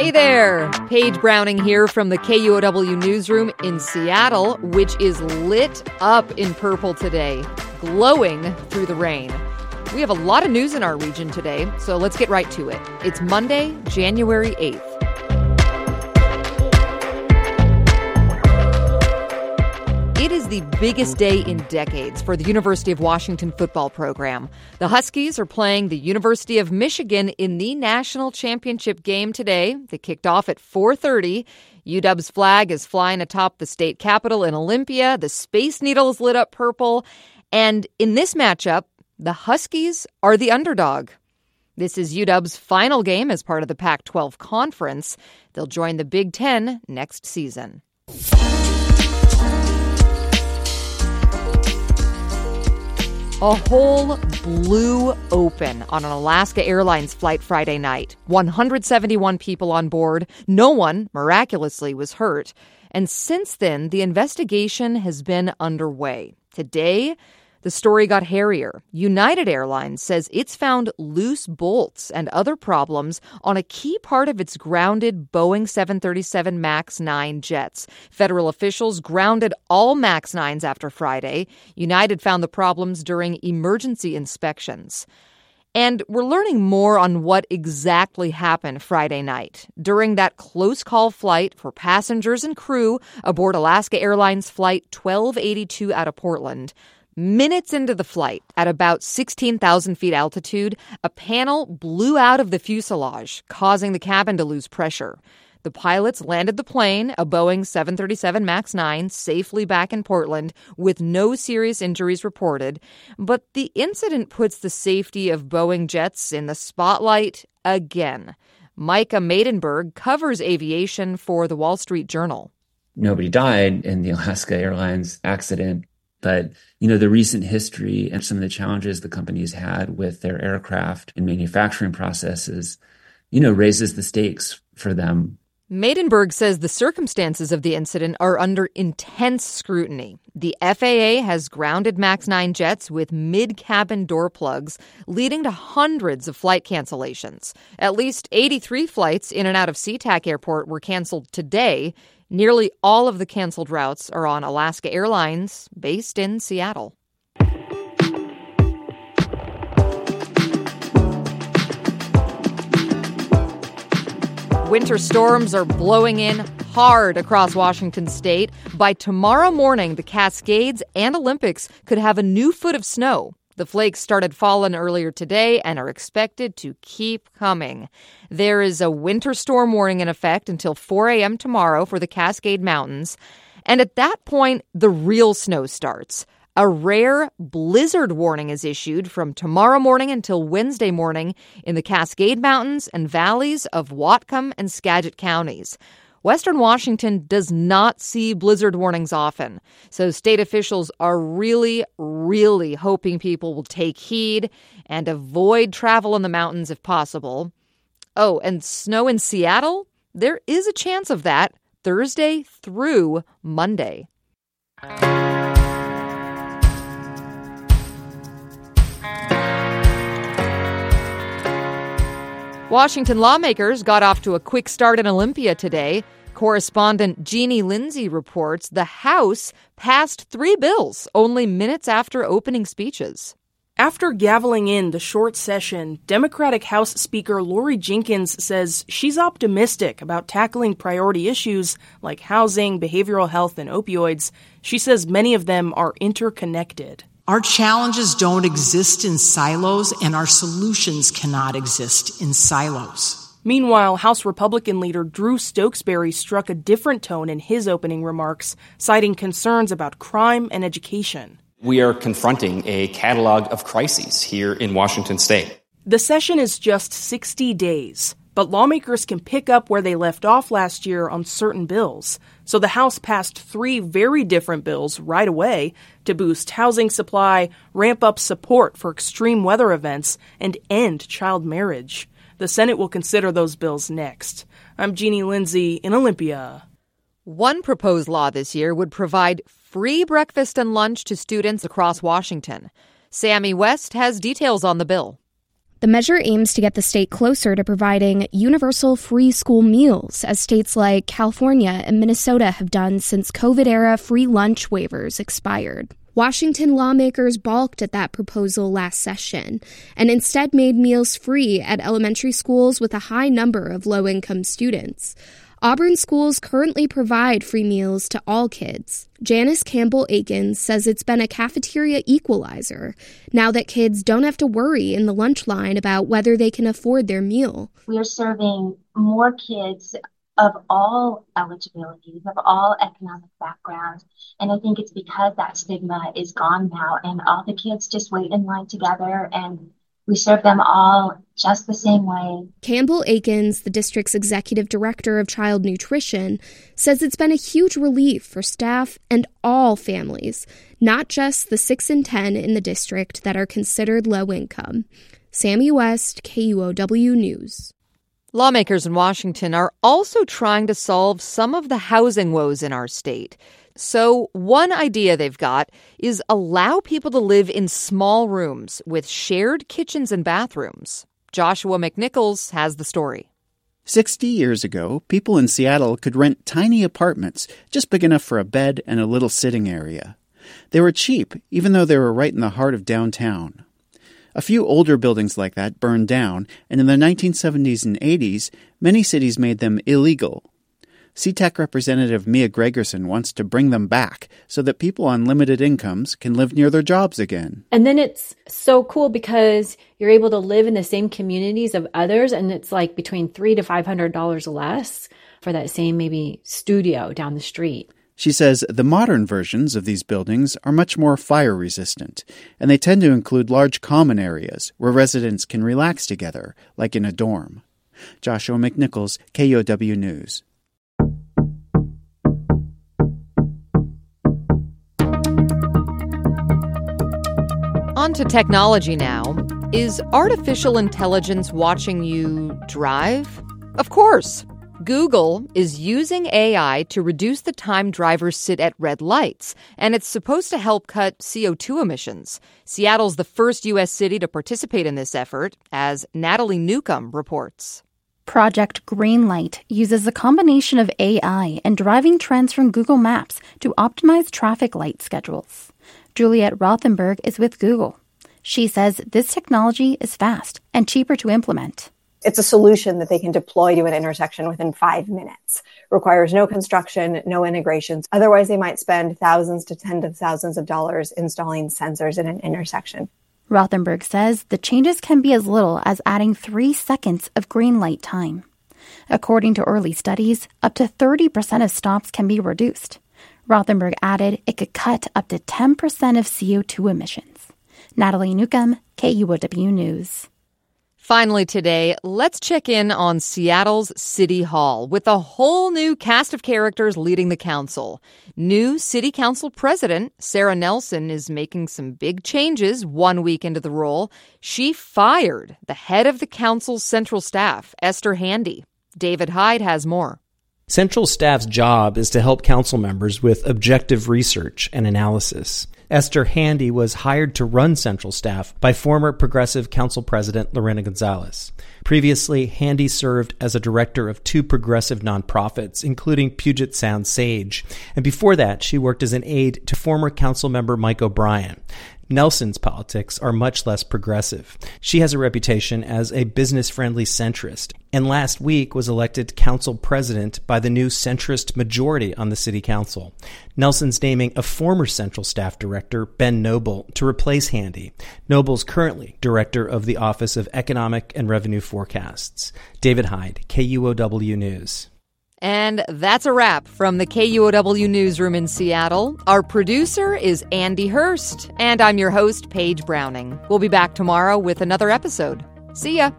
Hey there! Paige Browning here from the KUOW newsroom in Seattle, which is lit up in purple today, glowing through the rain. We have a lot of news in our region today, so let's get right to it. It's Monday, January 8th. The biggest day in decades for the University of Washington football program. The Huskies are playing the University of Michigan in the national championship game today. They kicked off at 4:30. UW's flag is flying atop the state capitol in Olympia. The Space Needle is lit up purple, and in this matchup, the Huskies are the underdog. This is UW's final game as part of the Pac 12 conference. They'll join the Big Ten next season. A hole blew open on an Alaska Airlines flight Friday night. 171 people on board. No one, miraculously, was hurt. And since then, the investigation has been underway. Today, the story got hairier. United Airlines says it's found loose bolts and other problems on a key part of its grounded Boeing 737 MAX 9 jets. Federal officials grounded all MAX 9s after Friday. United found the problems during emergency inspections. And we're learning more on what exactly happened Friday night during that close call flight for passengers and crew aboard Alaska Airlines Flight 1282 out of Portland. Minutes into the flight, at about 16,000 feet altitude, a panel blew out of the fuselage, causing the cabin to lose pressure. The pilots landed the plane, a Boeing 737 MAX 9, safely back in Portland with no serious injuries reported. But the incident puts the safety of Boeing jets in the spotlight again. Micah Maidenberg covers aviation for the Wall Street Journal. Nobody died in the Alaska Airlines accident. But, you know, the recent history and some of the challenges the companies had with their aircraft and manufacturing processes, you know, raises the stakes for them. Maidenberg says the circumstances of the incident are under intense scrutiny. The FAA has grounded MAX 9 jets with mid cabin door plugs, leading to hundreds of flight cancellations. At least 83 flights in and out of SeaTac Airport were canceled today, Nearly all of the canceled routes are on Alaska Airlines, based in Seattle. Winter storms are blowing in hard across Washington state. By tomorrow morning, the Cascades and Olympics could have a new foot of snow. The flakes started falling earlier today and are expected to keep coming. There is a winter storm warning in effect until 4 a.m. tomorrow for the Cascade Mountains. And at that point, the real snow starts. A rare blizzard warning is issued from tomorrow morning until Wednesday morning in the Cascade Mountains and valleys of Whatcom and Skagit counties. Western Washington does not see blizzard warnings often, so state officials are really, really hoping people will take heed and avoid travel in the mountains if possible. Oh, and snow in Seattle? There is a chance of that Thursday through Monday. Washington lawmakers got off to a quick start in Olympia today. Correspondent Jeanie Lindsay reports the House passed three bills only minutes after opening speeches. After gaveling in the short session, Democratic House Speaker Laurie Jinkins says she's optimistic about tackling priority issues like housing, behavioral health, and opioids. She says many of them are interconnected. Our challenges don't exist in silos, and our solutions cannot exist in silos. Meanwhile, House Republican leader Drew Stokesbary struck a different tone in his opening remarks, citing concerns about crime and education. We are confronting a catalog of crises here in Washington state. The session is just 60 days, but lawmakers can pick up where they left off last year on certain bills. So the House passed three very different bills right away to boost housing supply, ramp up support for extreme weather events, and end child marriage. The Senate will consider those bills next. I'm Jeanie Lindsay in Olympia. One proposed law this year would provide free breakfast and lunch to students across Washington. Sami West has details on the bill. The measure aims to get the state closer to providing universal free school meals, as states like California and Minnesota have done since COVID era free lunch waivers expired. Washington lawmakers balked at that proposal last session and instead made meals free at elementary schools with a high number of low income students. Auburn schools currently provide free meals to all kids. Janice Campbell Akins says it's been a cafeteria equalizer now that kids don't have to worry in the lunch line about whether they can afford their meal. We are serving more kids of all eligibilities, of all economic backgrounds. And I think it's because that stigma is gone now and all the kids just wait in line together and we serve them all just the same way. Campbell Akins, the district's executive director of child nutrition, says it's been a huge relief for staff and all families, not just the 6 and 10 in the district that are considered low income. Sami West, KUOW News. Lawmakers in Washington are also trying to solve some of the housing woes in our state. So, one idea they've got is allow people to live in small rooms with shared kitchens and bathrooms. Joshua McNichols has the story. 60 years ago, people in Seattle could rent tiny apartments just big enough for a bed and a little sitting area. They were cheap, even though they were right in the heart of downtown. A few older buildings like that burned down, and in the 1970s and 80s, many cities made them illegal SeaTac Representative Mia Gregerson wants to bring them back so that people on limited incomes can live near their jobs again. And then it's so cool because you're able to live in the same communities of others, and it's like between three to five hundred dollars less for that same maybe studio down the street. She says the modern versions of these buildings are much more fire resistant, and they tend to include large common areas where residents can relax together, like in a dorm. Joshua McNichols, KUOW News. On to technology now. Is artificial intelligence watching you drive? Of course. Google is using AI to reduce the time drivers sit at red lights, and it's supposed to help cut CO2 emissions. Seattle's the first U.S. city to participate in this effort, as Natalie Newcomb reports. Project Greenlight uses a combination of AI and driving trends from Google Maps to optimize traffic light schedules. Juliet Rothenberg is with Google. She says this technology is fast and cheaper to implement. It's a solution that they can deploy to an intersection within five minutes. Requires no construction, no integrations. Otherwise, they might spend thousands to tens of thousands of dollars installing sensors in an intersection. Rothenberg says the changes can be as little as adding three seconds of green light time. According to early studies, up to 30% of stops can be reduced. Rothenberg added it could cut up to 10% of CO2 emissions. Natalie Newcomb, KUOW News. Finally, today, let's check in on Seattle's City Hall with a whole new cast of characters leading the council. New City Council President Sarah Nelson is making some big changes one week into the role. She fired the head of the council's central staff, Esther Handy. David Hyde has more. Central staff's job is to help council members with objective research and analysis. Esther Handy was hired to run Central Staff by former Progressive Council President Lorena Gonzalez. Previously, Handy served as a director of two progressive nonprofits, including Puget Sound Sage. And before that, she worked as an aide to former council member Mike O'Brien. Nelson's politics are much less progressive. She has a reputation as a business friendly centrist, and last week was elected council president by the new centrist majority on the city council. Nelson's naming a former central staff director, Ben Noble, to replace Handy. Noble's currently director of the Office of Economic and Revenue Forecasts. David Hyde, KUOW News. And that's a wrap from the KUOW Newsroom in Seattle. Our producer is Andy Hurst, and I'm your host, Paige Browning. We'll be back tomorrow with another episode. See ya.